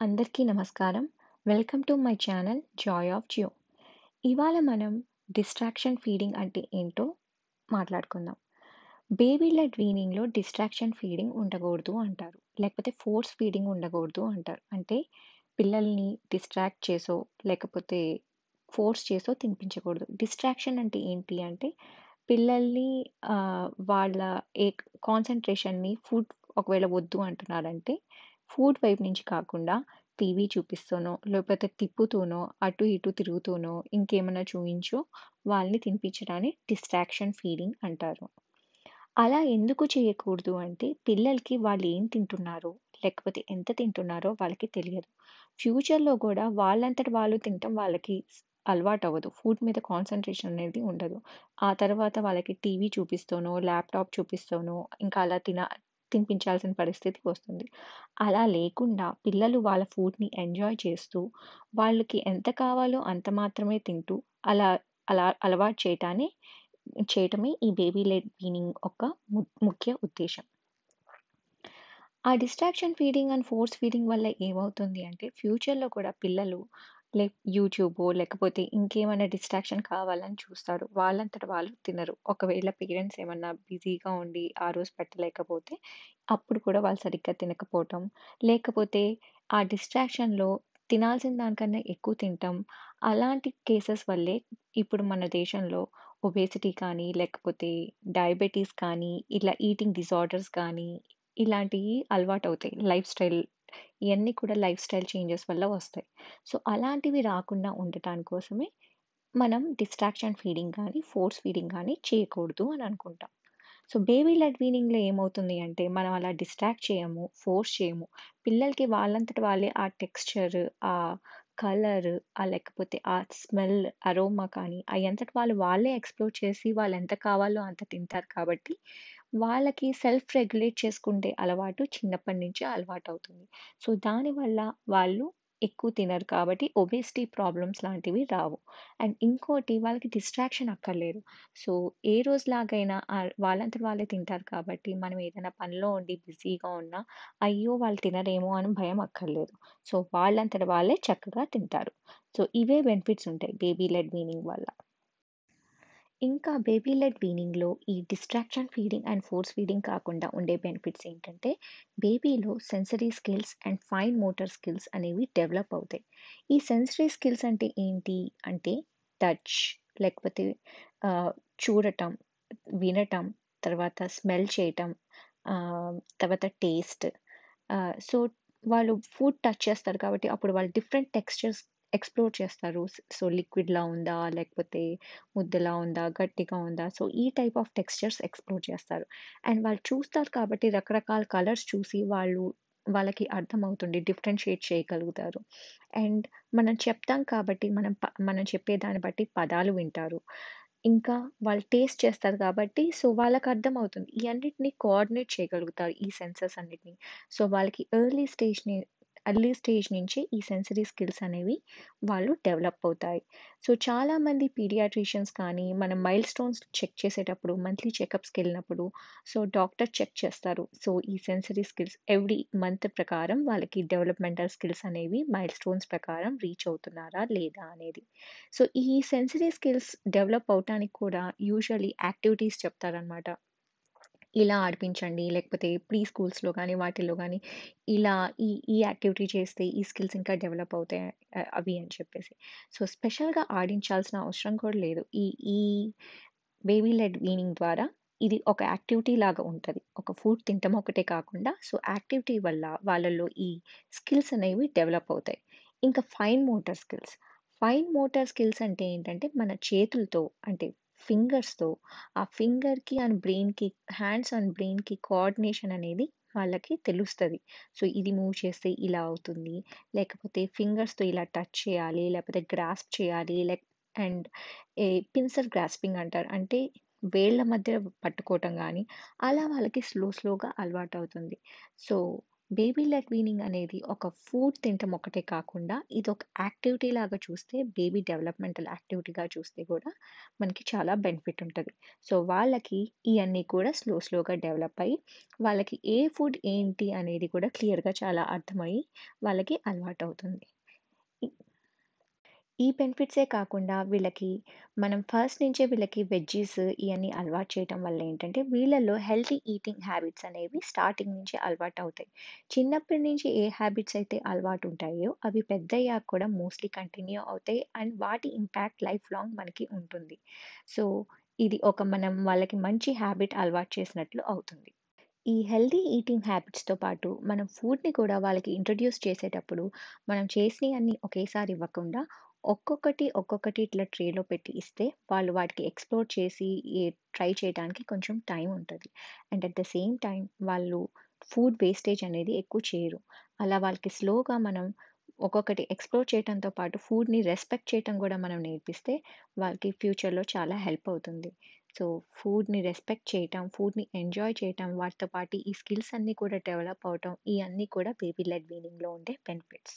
అందరికీ నమస్కారం. Welcome to my channel joy of Jio. ఇవాళ మనం డిస్ట్రాక్షన్ ఫీడింగ్ అంటే ఏంటో మాట్లాడుకుందాం. బేబీల లెడ్ డిస్ట్రాక్షన్ ఫీడింగ్ ఉండకూడదు అంటారు. లేకపోతే ఫోర్స్ ఫీడింగ్ ఉండకూడదు అంటారు. అంటే పిల్లల్ని డిస్ట్రాక్ట్ చేసో, లేకపోతే ఫోర్స్ చేసో తినిపించకూడదు. డిస్ట్రాక్షన్ అంటే ఏంటి అంటే పిల్లల్ని వాళ్ళ ఏ కాన్సన్ట్రేషన్ని ఫుడ్ ఒకవేళ వద్దు అంటున్నారంటే ఫుడ్ వైపు నుంచి కాకుండా టీవీ చూపిస్తూనో, లేకపోతే తిప్పుతూనో, అటు ఇటు తిరుగుతూనో, ఇంకేమైనా చూయించో వాళ్ళని తినిపించడాన్ని డిస్ట్రాక్షన్ ఫీడింగ్ అంటారు. అలా ఎందుకు చేయకూడదు అంటే పిల్లలకి వాళ్ళు ఏం తింటున్నారో, లేకపోతే ఎంత తింటున్నారో వాళ్ళకి తెలియదు. ఫ్యూచర్‌లో కూడా వాళ్ళంతట వాళ్ళు తినటం వాళ్ళకి అలవాటు అవ్వదు ఫుడ్ మీద కాన్సన్ట్రేషన్ అనేది ఉండదు. ఆ తర్వాత వాళ్ళకి టీవీ చూపిస్తానో ల్యాప్‌టాప్ చూపిస్తానో ఇంకా అలా తిన తినిపించాల్సిన పరిస్థితి వస్తుంది. అలా లేకుండా పిల్లలు వాళ్ళ ఫుడ్‌ని ఎంజాయ్ చేస్తూ, వాళ్ళకి ఎంత కావాలో అంత మాత్రమే తింటూ అలా అలా అలవాటు చేయటాన్ని చేయటమే ఈ బేబీ లెడ్ వీనింగ్ ఒక ము ముఖ్య ఉద్దేశం ఆ distraction feeding and force feeding వల్ల ఏమవుతుంది అంటే ఫ్యూచర్‌లో కూడా పిల్లలు లైక్ యూట్యూబో, లేకపోతే ఇంకేమైనా డిస్ట్రాక్షన్ కావాలని చూస్తారు. వాళ్ళంతట వాళ్ళు తినరు. ఒకవేళ పేరెంట్స్ ఏమన్నా బిజీగా ఉండి ఆ రోజు పెట్టలేకపోతే అప్పుడు కూడా వాళ్ళు సరిగ్గా తినకపోవటం, లేకపోతే ఆ డిస్ట్రాక్షన్‌లో తినాల్సిన దానికన్నా ఎక్కువ తింటాం అలాంటి కేసెస్ వల్లే ఇప్పుడు మన దేశంలో ఒబేసిటీ కానీ, లేకపోతే డయాబెటీస్ కానీ, ఇలా ఈటింగ్ డిజార్డర్స్ కానీ ఇలాంటివి అలవాటు అవుతాయి లైఫ్ స్టైల్ ఇవన్నీ కూడా లైఫ్ స్టైల్ చేంజెస్ వల్ల వస్తాయి. సో, అలాంటివి రాకుండా ఉండటాని కోసమే మనం డిస్ట్రాక్షన్ ఫీడింగ్ కానీ ఫోర్స్ ఫీడింగ్ కానీ చేయకూడదు అని అనుకుంటాం. సో, బేబీ లెడ్ వీనింగ్‌లో ఏమవుతుంది అంటే మనం అలా డిస్ట్రాక్ట్ చేయము, ఫోర్స్ చేయము. పిల్లలకి వాళ్ళంతటి వాళ్ళే ఆ టెక్స్చర్, ఆ కలర్, ఆ లేకపోతే ఆ స్మెల్, అరోమా కానీ అయంతట వాళ్ళు వాళ్ళే ఎక్స్‌ప్లోర్ చేసి వాళ్ళు ఎంత కావాలో అంత తింటారు కాబట్టి వాళ్ళకి సెల్ఫ్ రెగ్యులేట్ చేసుకుంటే అలవాటు చిన్నప్పటి నుంచే అలవాటవుతుంది. సో, దానివల్ల వాళ్ళు ఎక్కువ తినరు కాబట్టి ఒబేసిటీ ప్రాబ్లమ్స్ లాంటివి రావు. అండ్ ఇంకోటి వాళ్ళకి డిస్ట్రాక్షన్ అక్కర్లేదు. సో, ఏ రోజులాగైనా వాళ్ళంతా వాళ్ళే తింటారు కాబట్టి మనం ఏదైనా పనిలో ఉండి బిజీగా ఉన్నా, అయ్యో! వాళ్ళు తినరేమో అని భయం అక్కర్లేదు. సో, వాళ్ళంతట వాళ్ళే చక్కగా తింటారు. సో, ఇవే బెనిఫిట్స్ ఉంటాయి బేబీ లెడ్ మీనింగ్ వల్ల. ఇంకా బేబీ లెడ్ వీనింగ్‌లో ఈ distraction feeding and force feeding కాకుండా ఉండే బెనిఫిట్స్ ఏంటంటే బేబీలో sensory skills and fine motor skills అనేవి డెవలప్ అవుతాయి. ఈ సెన్సరీ స్కిల్స్ అంటే ఏంటి అంటే టచ్ లేకపోతే చూడటం, వినటం, తర్వాత స్మెల్ చేయటం, తర్వాత టేస్ట్. సో, వాళ్ళు ఫుడ్ టచ్ చేస్తారు కాబట్టి అప్పుడు వాళ్ళు డిఫరెంట్ టెక్స్చర్స్ ఎక్స్‌ప్లోర్ చేస్తారు. సో, లిక్విడ్‌లా ఉందా? లేకపోతే ముద్దలా ఉందా? గట్టిగా ఉందా? సో, ఈ టైప్ ఆఫ్ టెక్స్చర్స్ ఎక్స్‌ప్లోర్ చేస్తారు. అండ్ వాళ్ళు చూస్తారు కాబట్టి రకరకాల కలర్స్ చూసి వాళ్ళు వాళ్ళకి అర్థమవుతుంది. డిఫరెన్షియేట్ చేయగలుగుతారు. అండ్ మనం చెప్తాం కాబట్టి మనం ప మనం చెప్పేదాన్ని బట్టి పదాలు వింటారు. ఇంకా వాళ్ళు టేస్ట్ చేస్తారు కాబట్టి సో, వాళ్ళకి అర్థమవుతుంది. ఈ అన్నిటిని కోఆర్డినేట్ చేయగలుగుతారు ఈ సెన్సెస్ అన్నిటిని. సో, వాళ్ళకి ఎర్లీ స్టేజ్ అర్లీ స్టేజ్ నుంచి ఈ సెన్సరీ స్కిల్స్ అనేవి వాళ్ళు డెవలప్ అవుతాయి. సో, చాలామంది పీడియాట్రిషియన్స్ కానీ మనం మైల్ స్టోన్స్ చెక్ చేసేటప్పుడు మంత్లీ చెకప్స్కి వెళ్ళినప్పుడు సో, డాక్టర్ చెక్ చేస్తారు. సో, ఈ సెన్సరీ స్కిల్స్ ఎవ్రీ మంత్ ప్రకారం వాళ్ళకి డెవలప్‌మెంటల్ స్కిల్స్ అనేవి మైల్ స్టోన్స్ ప్రకారం రీచ్ అవుతున్నారా? లేదా? అనేది. సో, ఈ సెన్సరీ స్కిల్స్ డెవలప్ అవ్వటానికి కూడా యూజువల్లీ యాక్టివిటీస్ చెప్తారనమాట. ఇలా ఆడిపించండి, లేకపోతే ప్రీ స్కూల్స్‌లో కానీ వాటిల్లో కానీ ఇలా ఈ ఈ యాక్టివిటీ చేస్తే ఈ స్కిల్స్ ఇంకా డెవలప్ అవుతాయి అవి అని చెప్పేసి. సో, స్పెషల్‌గా ఆడించాల్సిన అవసరం కూడా లేదు. ఈ ఈ బేబీ లెడ్ వీనింగ్ ద్వారా ఇది ఒక యాక్టివిటీ లాగా ఉంటుంది ఒక ఫుడ్ తింటాం ఒకటే కాకుండా సో, యాక్టివిటీ వల్ల వాళ్ళలో ఈ స్కిల్స్ అనేవి డెవలప్ అవుతాయి. ఇంకా fine motor skills. Fine motor skills అంటే ఏంటంటే మన చేతులతో అంటే ఫింగర్స్‌తో ఆ ఫింగర్‌కి అండ్ బ్రెయిన్‌కి హ్యాండ్స్ అండ్ బ్రెయిన్‌కి కోఆర్డినేషన్ అనేది వాళ్ళకి తెలుస్తుంది సో, ఇది మూవ్ చేస్తే ఇలా అవుతుంది. లేకపోతే ఫింగర్స్‌తో ఇలా టచ్ చేయాలి, లేకపోతే గ్రాస్ప్ చేయాలి. Like and a pincer grasping అంటారు. అంటే వేళ్ళ మధ్య పట్టుకోవటం కానీ అలా వాళ్ళకి స్లో స్లోగా అలవాటు అవుతుంది సో, బేబీ లెగ్ వీనింగ్ అనేది ఒక ఫుడ్ తింటం ఒకటే కాకుండా ఇదొక యాక్టివిటీ లాగా చూస్తే బేబీ డెవలప్‌మెంటల్ యాక్టివిటీగా చూస్తే కూడా మనకి చాలా బెనిఫిట్ ఉంటుంది. సో, వాళ్ళకి ఇవన్నీ కూడా స్లో స్లోగా డెవలప్ అయ్యి వాళ్ళకి ఏ ఫుడ్ ఏంటి అనేది కూడా క్లియర్‌గా చాలా అర్థమయ్యి వాళ్ళకి అలవాటు అవుతుంది. ఈ బెనిఫిట్సే కాకుండా వీళ్ళకి మనం ఫస్ట్ నుంచే వీళ్ళకి వెజ్జీస్ ఇవన్నీ అలవాటు చేయటం వల్ల ఏంటంటే, వీళ్ళలో హెల్తీ ఈటింగ్ హ్యాబిట్స్ అనేవి స్టార్టింగ్ నుంచి అలవాటు అవుతాయి చిన్నప్పటి నుంచి ఏ హ్యాబిట్స్ అయితే అలవాటు ఉంటాయో అవి పెద్దయ్యాక కూడా మోస్ట్‌లీ కంటిన్యూ అవుతాయి. అండ్ వాటి ఇంపాక్ట్ లైఫ్ లాంగ్ మనకి ఉంటుంది. సో, ఇది ఒక మనం వాళ్ళకి మంచి హ్యాబిట్ అలవాటు చేసినట్లు అవుతుంది. ఈ హెల్తీ ఈటింగ్ హ్యాబిట్స్‌తో పాటు మనం ఫుడ్‌ని కూడా వాళ్ళకి ఇంట్రడ్యూస్ చేసేటప్పుడు మనం చేసినయన్నీ ఒకేసారి ఇవ్వకుండా ఒక్కొక్కటి, ఒక్కొక్కటి ఇట్లా ట్రేలో పెట్టి ఇస్తే వాళ్ళు వాటికి ఎక్స్‌ప్లోర్ చేసి ట్రై చేయడానికి కొంచెం టైం ఉంటుంది and at the same time వాళ్ళు ఫుడ్ వేస్టేజ్ అనేది ఎక్కువ చేయరు. అలా వాళ్ళకి స్లోగా మనం ఒక్కొక్కటి ఎక్స్‌ప్లోర్ చేయడంతో పాటు ఫుడ్‌ని రెస్పెక్ట్ చేయటం కూడా మనం నేర్పిస్తే వాళ్ళకి ఫ్యూచర్‌లో చాలా హెల్ప్ అవుతుంది. సో, ఫుడ్‌ని రెస్పెక్ట్ చేయటం, ఫుడ్‌ని ఎంజాయ్ చేయటం, వాటితో పాటు ఈ స్కిల్స్ అన్నీ కూడా డెవలప్ అవటం ఇవన్నీ కూడా బేబీ లెడ్ వీనింగ్‌లో ఉండే బెనిఫిట్స్.